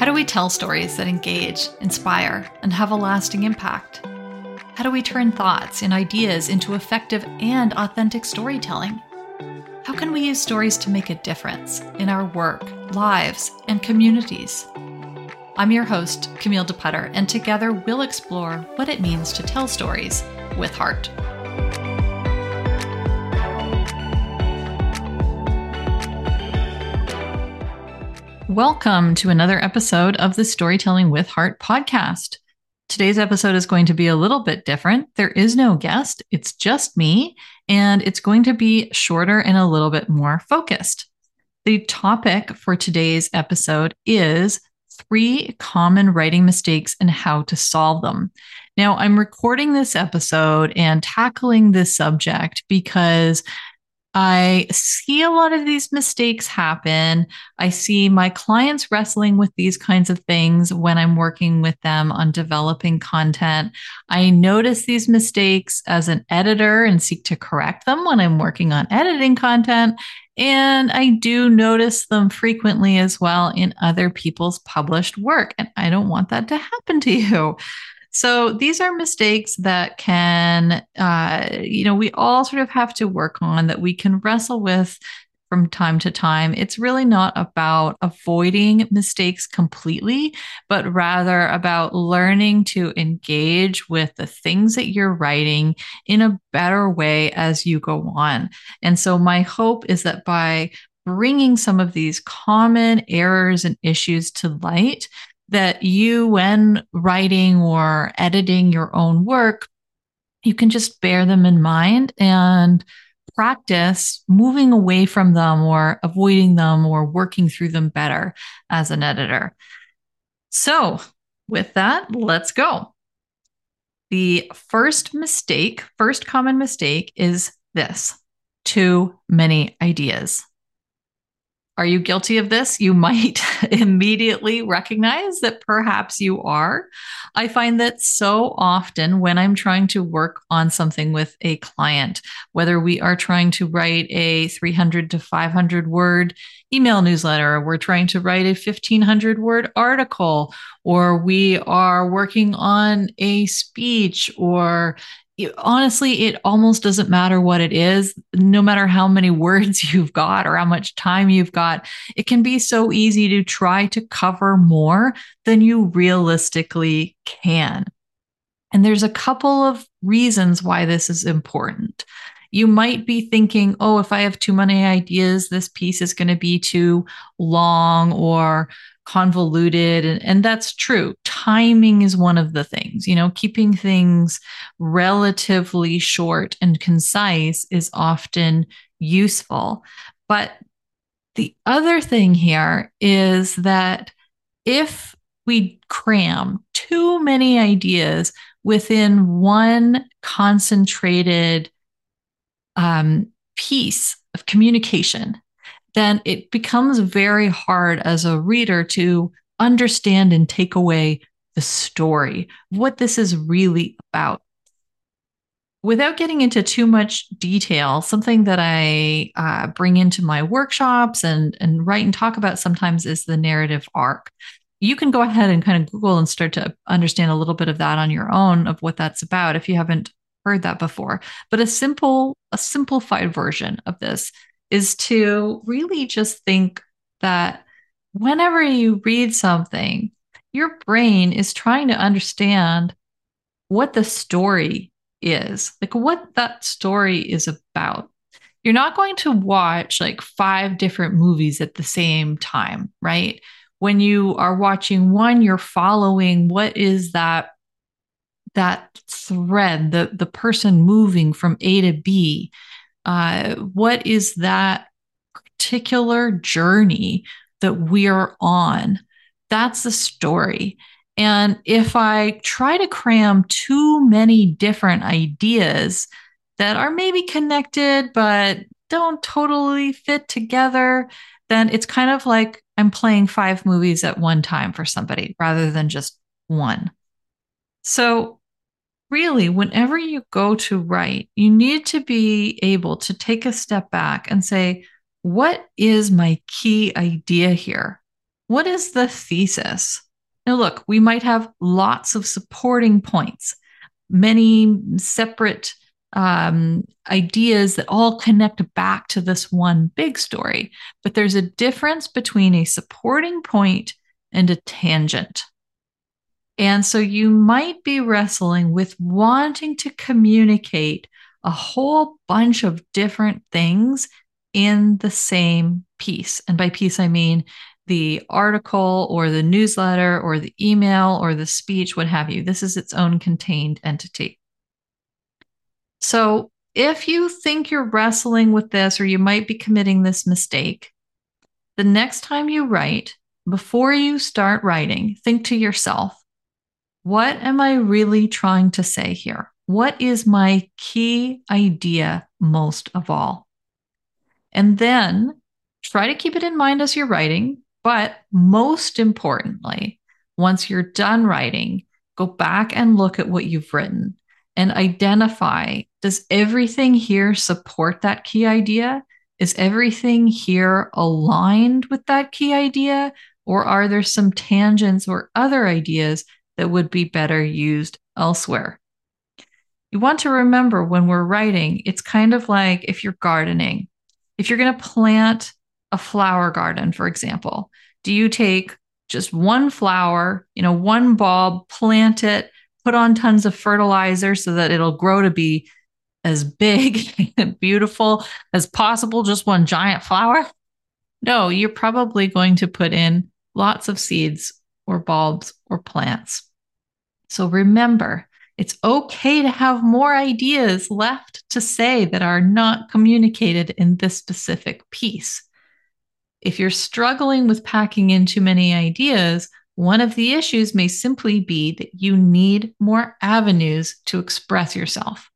How do we tell stories that engage, inspire, and have a lasting impact? How do we turn thoughts and ideas into effective and authentic storytelling? How can we use stories to make a difference in our work, lives, and communities? I'm your host, Camille DePutter, and together we'll explore what it means to tell stories with heart. Welcome to another episode of the Storytelling with Heart podcast. Today's episode is going to be a little bit different. There is no guest, it's just me, and it's going to be shorter and a little bit more focused. The topic for today's episode is three common writing mistakes and how to solve them. Now, I'm recording this episode and tackling this subject because I see a lot of these mistakes happen. I see my clients wrestling with these kinds of things when I'm working with them on developing content. I notice these mistakes as an editor and seek to correct them when I'm working on editing content. And I do notice them frequently as well in other people's published work. And I don't want that to happen to you. So these are mistakes that can, uh, you know, we all sort of have to work on that we can wrestle with from time to time. It's really not about avoiding mistakes completely, but rather about learning to engage with the things that you're writing in a better way as you go on. And so, my hope is that by bringing some of these common errors and issues to light, that you, when writing or editing your own work, you can just bear them in mind and practice moving away from them or avoiding them or working through them better as an editor. So, with that, let's go. The first mistake, first common mistake is this too many ideas. Are you guilty of this? You might immediately recognize that perhaps you are. I find that so often when I'm trying to work on something with a client, whether we are trying to write a 300 to 500 word email newsletter, or we're trying to write a 1500 word article, or we are working on a speech or honestly, it almost doesn't matter what it is, no matter how many words you've got or how much time you've got. It can be so easy to try to cover more than you realistically can. And there's a couple of reasons why this is important. You might be thinking, oh, if I have too many ideas, this piece is going to be too long or convoluted and, and that's true. Timing is one of the things you know keeping things relatively short and concise is often useful. But the other thing here is that if we cram too many ideas within one concentrated um, piece of communication then it becomes very hard as a reader to understand and take away the story, what this is really about. Without getting into too much detail, something that I uh, bring into my workshops and, and write and talk about sometimes is the narrative arc. You can go ahead and kind of Google and start to understand a little bit of that on your own of what that's about if you haven't heard that before. But a simple, a simplified version of this is to really just think that whenever you read something, your brain is trying to understand what the story is, like what that story is about. You're not going to watch like five different movies at the same time, right? When you are watching one, you're following what is that that thread, the the person moving from A to B uh, what is that particular journey that we're on? That's the story. And if I try to cram too many different ideas that are maybe connected but don't totally fit together, then it's kind of like I'm playing five movies at one time for somebody rather than just one. So really, whenever you go to write, you need to be able to take a step back and say, what is my key idea here? what is the thesis? Now, look, we might have lots of supporting points, many separate um, ideas that all connect back to this one big story. But there's a difference between a supporting point and a tangent. And so you might be wrestling with wanting to communicate a whole bunch of different things in the same piece. And by piece, I mean the article or the newsletter or the email or the speech, what have you. This is its own contained entity. So if you think you're wrestling with this or you might be committing this mistake, the next time you write, before you start writing, think to yourself, what am I really trying to say here? What is my key idea most of all? And then try to keep it in mind as you're writing. But most importantly, once you're done writing, go back and look at what you've written and identify does everything here support that key idea? Is everything here aligned with that key idea? Or are there some tangents or other ideas that would be better used elsewhere? You want to remember when we're writing, it's kind of like if you're gardening. If you're going to plant a flower garden, for example, do you take just one flower, you know, one bulb, plant it, put on tons of fertilizer so that it'll grow to be as big and beautiful as possible, just one giant flower? No, you're probably going to put in lots of seeds or bulbs or plants. So remember, it's okay to have more ideas left to say that are not communicated in this specific piece. If you're struggling with packing in too many ideas, one of the issues may simply be that you need more avenues to express yourself.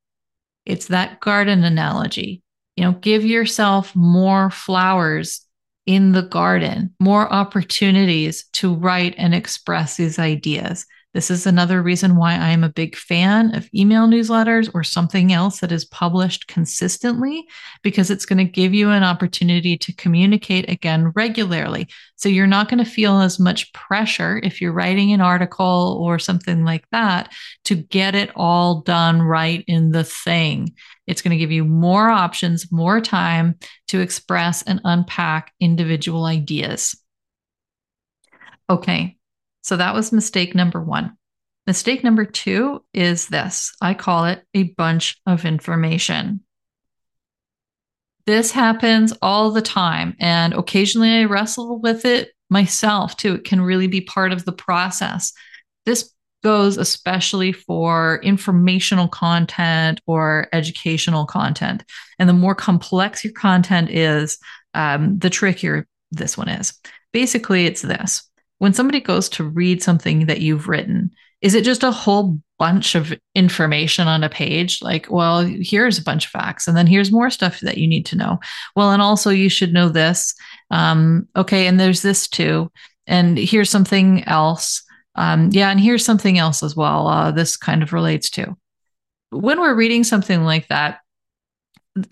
It's that garden analogy. You know, give yourself more flowers in the garden, more opportunities to write and express these ideas. This is another reason why I am a big fan of email newsletters or something else that is published consistently, because it's going to give you an opportunity to communicate again regularly. So you're not going to feel as much pressure if you're writing an article or something like that to get it all done right in the thing. It's going to give you more options, more time to express and unpack individual ideas. Okay, so that was mistake number one. Mistake number two is this I call it a bunch of information. This happens all the time, and occasionally I wrestle with it myself too. It can really be part of the process. This goes especially for informational content or educational content. And the more complex your content is, um, the trickier this one is. Basically, it's this when somebody goes to read something that you've written, is it just a whole bunch of information on a page? Like, well, here's a bunch of facts, and then here's more stuff that you need to know. Well, and also you should know this. Um, okay, and there's this too, and here's something else. Um, yeah, and here's something else as well. Uh, this kind of relates to. When we're reading something like that,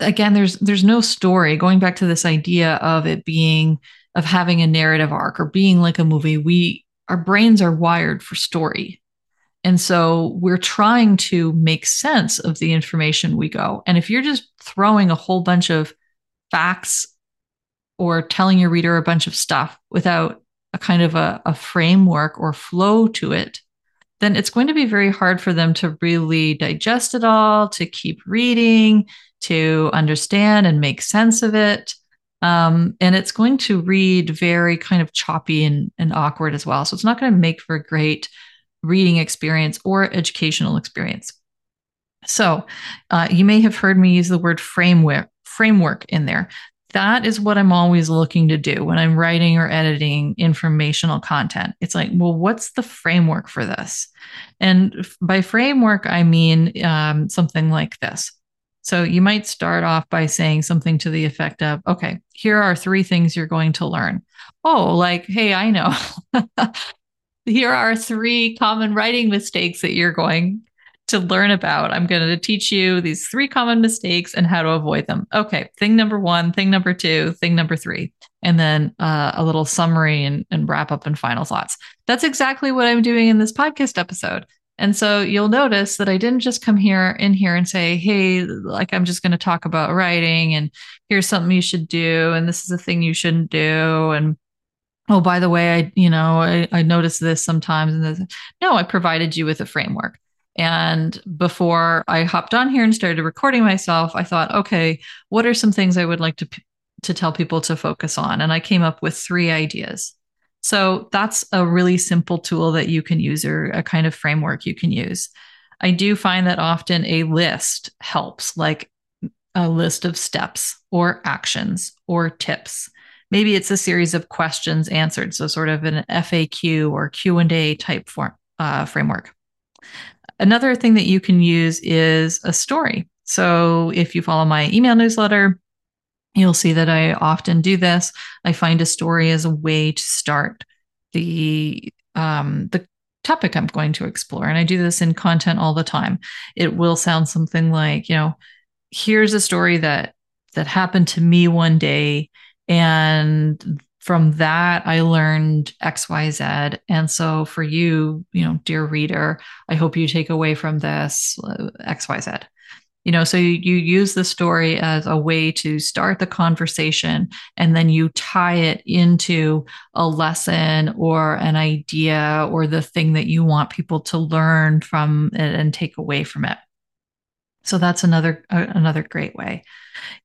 again, there's there's no story. Going back to this idea of it being of having a narrative arc or being like a movie, we our brains are wired for story. And so we're trying to make sense of the information we go. And if you're just throwing a whole bunch of facts or telling your reader a bunch of stuff without a kind of a, a framework or flow to it, then it's going to be very hard for them to really digest it all, to keep reading, to understand and make sense of it. Um, and it's going to read very kind of choppy and, and awkward as well. So it's not going to make for a great reading experience or educational experience. So uh, you may have heard me use the word framework framework in there. That is what I'm always looking to do when I'm writing or editing informational content. It's like, well, what's the framework for this? And by framework, I mean um, something like this. So you might start off by saying something to the effect of, okay, here are three things you're going to learn. Oh, like, hey, I know. here are three common writing mistakes that you're going to learn about. I'm going to teach you these three common mistakes and how to avoid them. Okay, thing number one, thing number two, thing number three, and then uh, a little summary and, and wrap up and final thoughts. That's exactly what I'm doing in this podcast episode. And so you'll notice that I didn't just come here in here and say, hey, like I'm just going to talk about writing and here's something you should do. And this is a thing you shouldn't do. And oh, by the way, I, you know, I, I notice this sometimes. And this. no, I provided you with a framework. And before I hopped on here and started recording myself, I thought, okay, what are some things I would like to to tell people to focus on? And I came up with three ideas. So that's a really simple tool that you can use or a kind of framework you can use. I do find that often a list helps, like a list of steps or actions or tips. Maybe it's a series of questions answered, so sort of an FAQ or Q and A type form, uh, framework. Another thing that you can use is a story. So if you follow my email newsletter, You'll see that I often do this. I find a story as a way to start the um, the topic I'm going to explore, and I do this in content all the time. It will sound something like, you know, here's a story that that happened to me one day, and from that I learned X, Y, Z. And so for you, you know, dear reader, I hope you take away from this uh, X, Y, Z you know so you, you use the story as a way to start the conversation and then you tie it into a lesson or an idea or the thing that you want people to learn from it and take away from it. So that's another uh, another great way.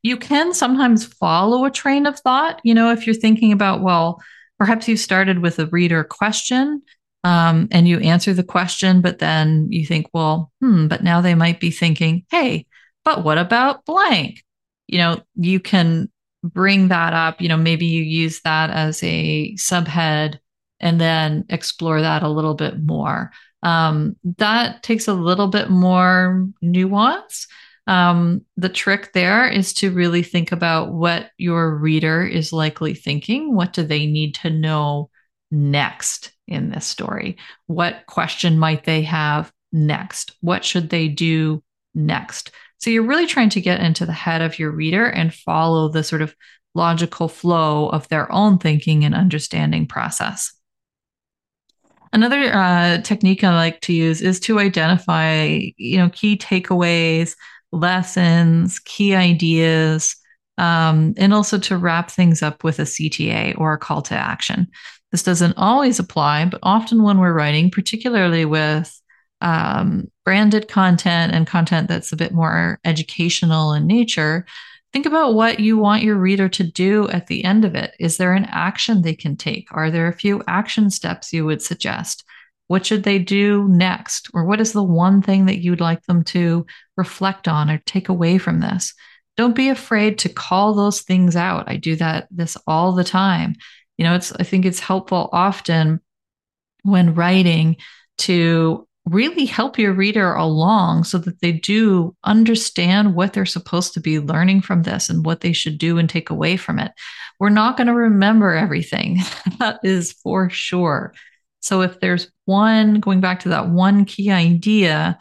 You can sometimes follow a train of thought. You know if you're thinking about well perhaps you started with a reader question um, and you answer the question, but then you think, well, hmm, but now they might be thinking, hey, but what about blank? You know, you can bring that up. You know, maybe you use that as a subhead and then explore that a little bit more. Um, that takes a little bit more nuance. Um, the trick there is to really think about what your reader is likely thinking. What do they need to know next in this story? What question might they have next? What should they do next? So you're really trying to get into the head of your reader and follow the sort of logical flow of their own thinking and understanding process. Another uh, technique I like to use is to identify, you know, key takeaways, lessons, key ideas, um, and also to wrap things up with a CTA or a call to action. This doesn't always apply, but often when we're writing, particularly with um, branded content and content that's a bit more educational in nature, think about what you want your reader to do at the end of it. Is there an action they can take? Are there a few action steps you would suggest? What should they do next? Or what is the one thing that you'd like them to reflect on or take away from this? Don't be afraid to call those things out. I do that this all the time. You know, it's I think it's helpful often when writing to really help your reader along so that they do understand what they're supposed to be learning from this and what they should do and take away from it. We're not going to remember everything. that is for sure. So if there's one, going back to that one key idea,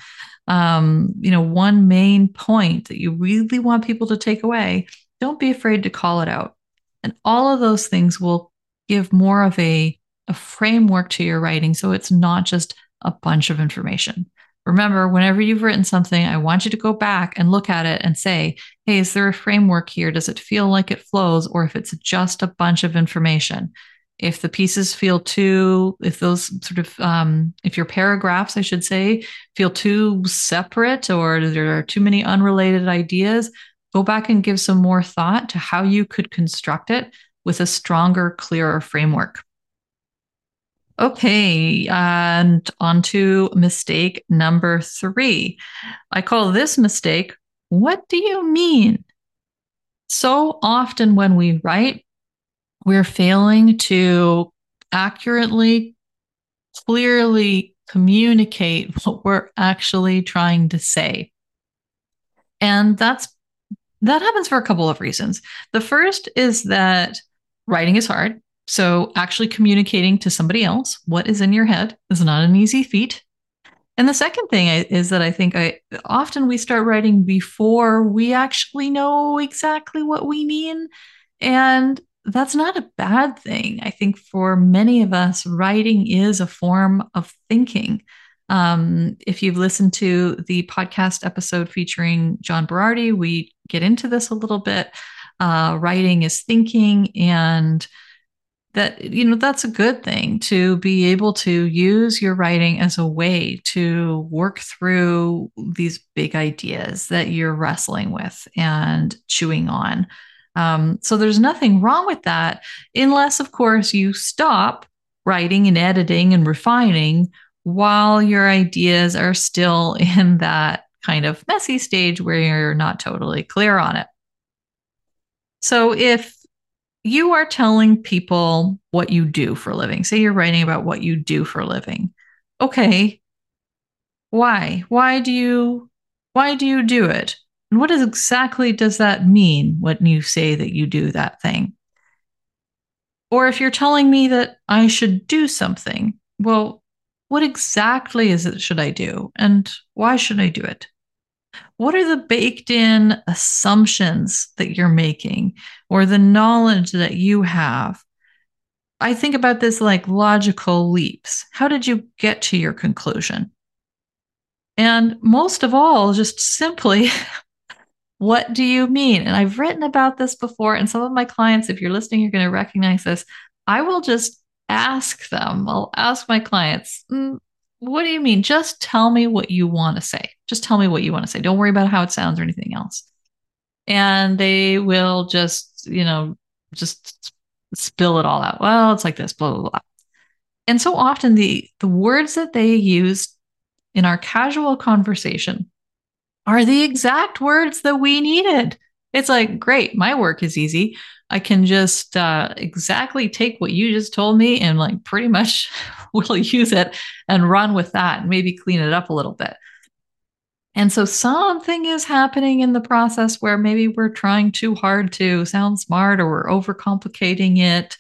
um, you know, one main point that you really want people to take away, don't be afraid to call it out. And all of those things will give more of a, a framework to your writing. So it's not just a bunch of information. Remember, whenever you've written something, I want you to go back and look at it and say, hey, is there a framework here? Does it feel like it flows? Or if it's just a bunch of information? If the pieces feel too, if those sort of, um, if your paragraphs, I should say, feel too separate or there are too many unrelated ideas, go back and give some more thought to how you could construct it with a stronger, clearer framework. Okay, and on to mistake number three. I call this mistake, What do you mean? So often when we write, we're failing to accurately, clearly communicate what we're actually trying to say. And that's that happens for a couple of reasons. The first is that writing is hard. So, actually communicating to somebody else what is in your head is not an easy feat. And the second thing is that I think I often we start writing before we actually know exactly what we mean. And that's not a bad thing. I think for many of us, writing is a form of thinking. Um, if you've listened to the podcast episode featuring John Berardi, we get into this a little bit. Uh, writing is thinking, and that you know that's a good thing to be able to use your writing as a way to work through these big ideas that you're wrestling with and chewing on. Um, so there's nothing wrong with that unless of course you stop writing and editing and refining while your ideas are still in that kind of messy stage where you're not totally clear on it so if you are telling people what you do for a living. Say you're writing about what you do for a living. Okay. Why? Why do you why do you do it? And what is, exactly does that mean when you say that you do that thing? Or if you're telling me that I should do something, well, what exactly is it should I do? And why should I do it? What are the baked in assumptions that you're making or the knowledge that you have? I think about this like logical leaps. How did you get to your conclusion? And most of all, just simply, what do you mean? And I've written about this before, and some of my clients, if you're listening, you're going to recognize this. I will just ask them, I'll ask my clients, mm, what do you mean? Just tell me what you want to say. Just tell me what you want to say. Don't worry about how it sounds or anything else. And they will just, you know, just spill it all out. Well, it's like this, blah, blah, blah. And so often the the words that they use in our casual conversation are the exact words that we needed. It's like, great, my work is easy. I can just uh, exactly take what you just told me and like pretty much will use it and run with that and maybe clean it up a little bit. And so something is happening in the process where maybe we're trying too hard to sound smart or we're overcomplicating it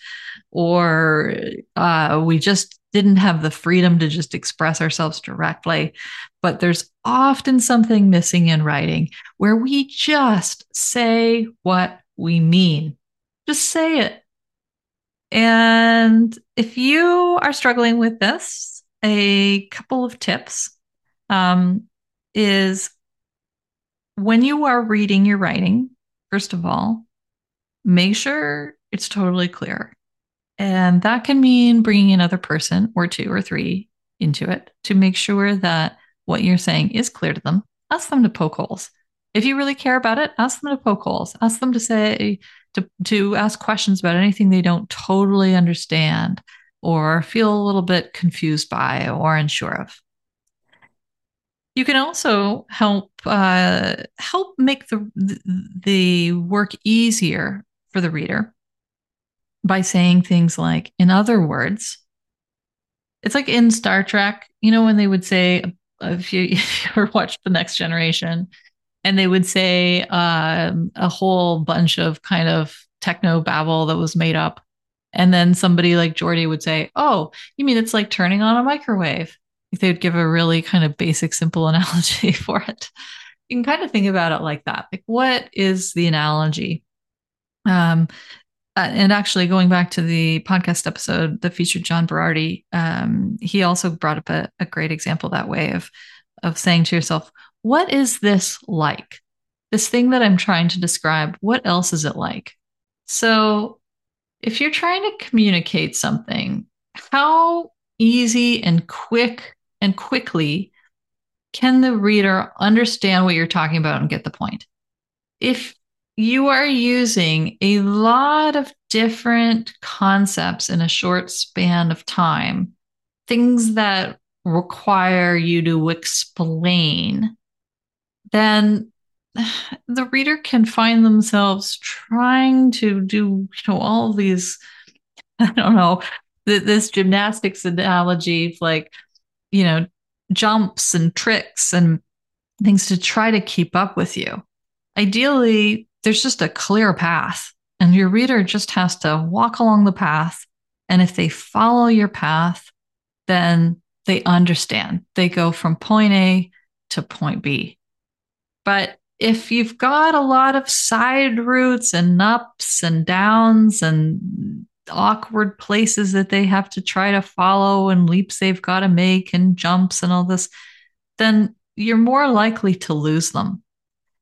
or uh, we just didn't have the freedom to just express ourselves directly. But there's often something missing in writing where we just say what we mean. Just say it. And if you are struggling with this, a couple of tips um, is when you are reading your writing, first of all, make sure it's totally clear. And that can mean bringing another person or two or three into it to make sure that what you're saying is clear to them. Ask them to poke holes. If you really care about it, ask them to poke holes. Ask them to say, to, to ask questions about anything they don't totally understand or feel a little bit confused by or unsure of. You can also help uh, help make the the work easier for the reader by saying things like, in other words, it's like in Star Trek, you know, when they would say, if you, if you ever watched The Next Generation, and they would say um, a whole bunch of kind of techno babble that was made up. And then somebody like Geordi would say, Oh, you mean it's like turning on a microwave? They would give a really kind of basic, simple analogy for it. You can kind of think about it like that. Like, what is the analogy? Um, uh, and actually, going back to the podcast episode that featured John Berardi, um, he also brought up a, a great example that way of of saying to yourself, what is this like? This thing that I'm trying to describe, what else is it like? So, if you're trying to communicate something, how easy and quick and quickly can the reader understand what you're talking about and get the point? If you are using a lot of different concepts in a short span of time, things that require you to explain then the reader can find themselves trying to do you know all these i don't know this gymnastics analogy of like you know jumps and tricks and things to try to keep up with you ideally there's just a clear path and your reader just has to walk along the path and if they follow your path then they understand. They go from point A to point B. But if you've got a lot of side routes and ups and downs and awkward places that they have to try to follow and leaps they've got to make and jumps and all this, then you're more likely to lose them.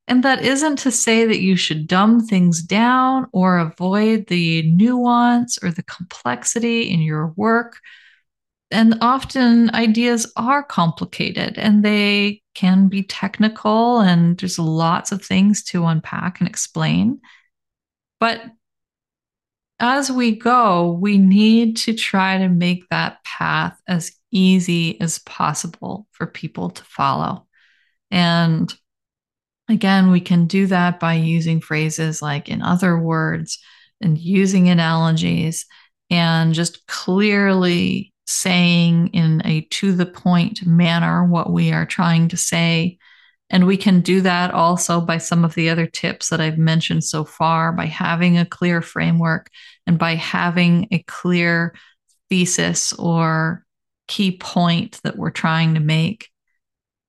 And that isn't to say that you should dumb things down or avoid the nuance or the complexity in your work. And often ideas are complicated and they can be technical, and there's lots of things to unpack and explain. But as we go, we need to try to make that path as easy as possible for people to follow. And again, we can do that by using phrases like in other words and using analogies and just clearly saying in a to the point manner what we are trying to say. And we can do that also by some of the other tips that I've mentioned so far by having a clear framework and by having a clear thesis or key point that we're trying to make.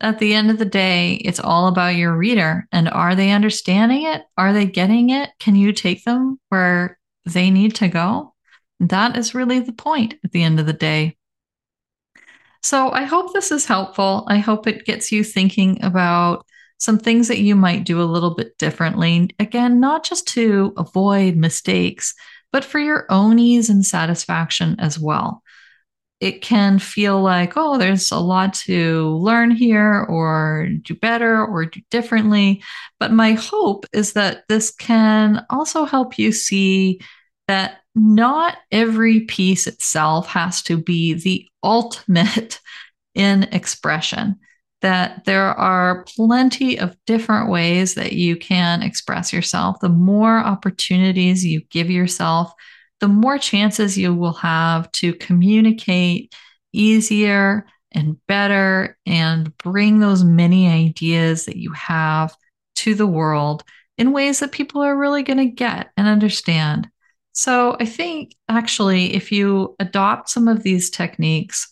At the end of the day, it's all about your reader. And are they understanding it? Are they getting it? Can you take them where they need to go? That is really the point at the end of the day. So I hope this is helpful. I hope it gets you thinking about some things that you might do a little bit differently. Again, not just to avoid mistakes, but for your own ease and satisfaction as well. It can feel like, oh, there's a lot to learn here, or do better, or do differently. But my hope is that this can also help you see that not every piece itself has to be the ultimate in expression, that there are plenty of different ways that you can express yourself. The more opportunities you give yourself, the more chances you will have to communicate easier and better and bring those many ideas that you have to the world in ways that people are really going to get and understand. So I think actually, if you adopt some of these techniques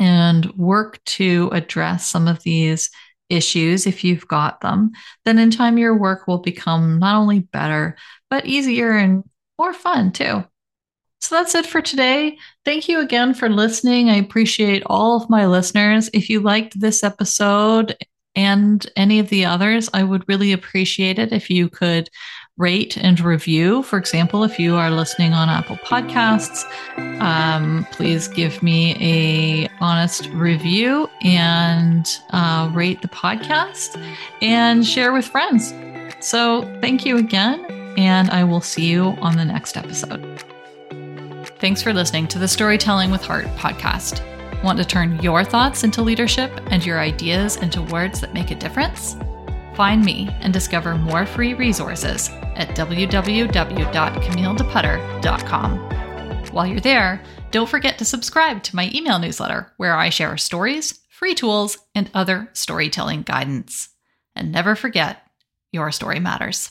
and work to address some of these issues, if you've got them, then in time your work will become not only better, but easier and more fun too. So that's it for today. Thank you again for listening. I appreciate all of my listeners. If you liked this episode and any of the others, I would really appreciate it if you could rate and review. For example, if you are listening on Apple Podcasts, um, please give me a honest review and uh, rate the podcast and share with friends. So thank you again, and I will see you on the next episode. Thanks for listening to the Storytelling with Heart podcast. Want to turn your thoughts into leadership and your ideas into words that make a difference? Find me and discover more free resources at www.camilledeputter.com. While you're there, don't forget to subscribe to my email newsletter where I share stories, free tools, and other storytelling guidance. And never forget, your story matters.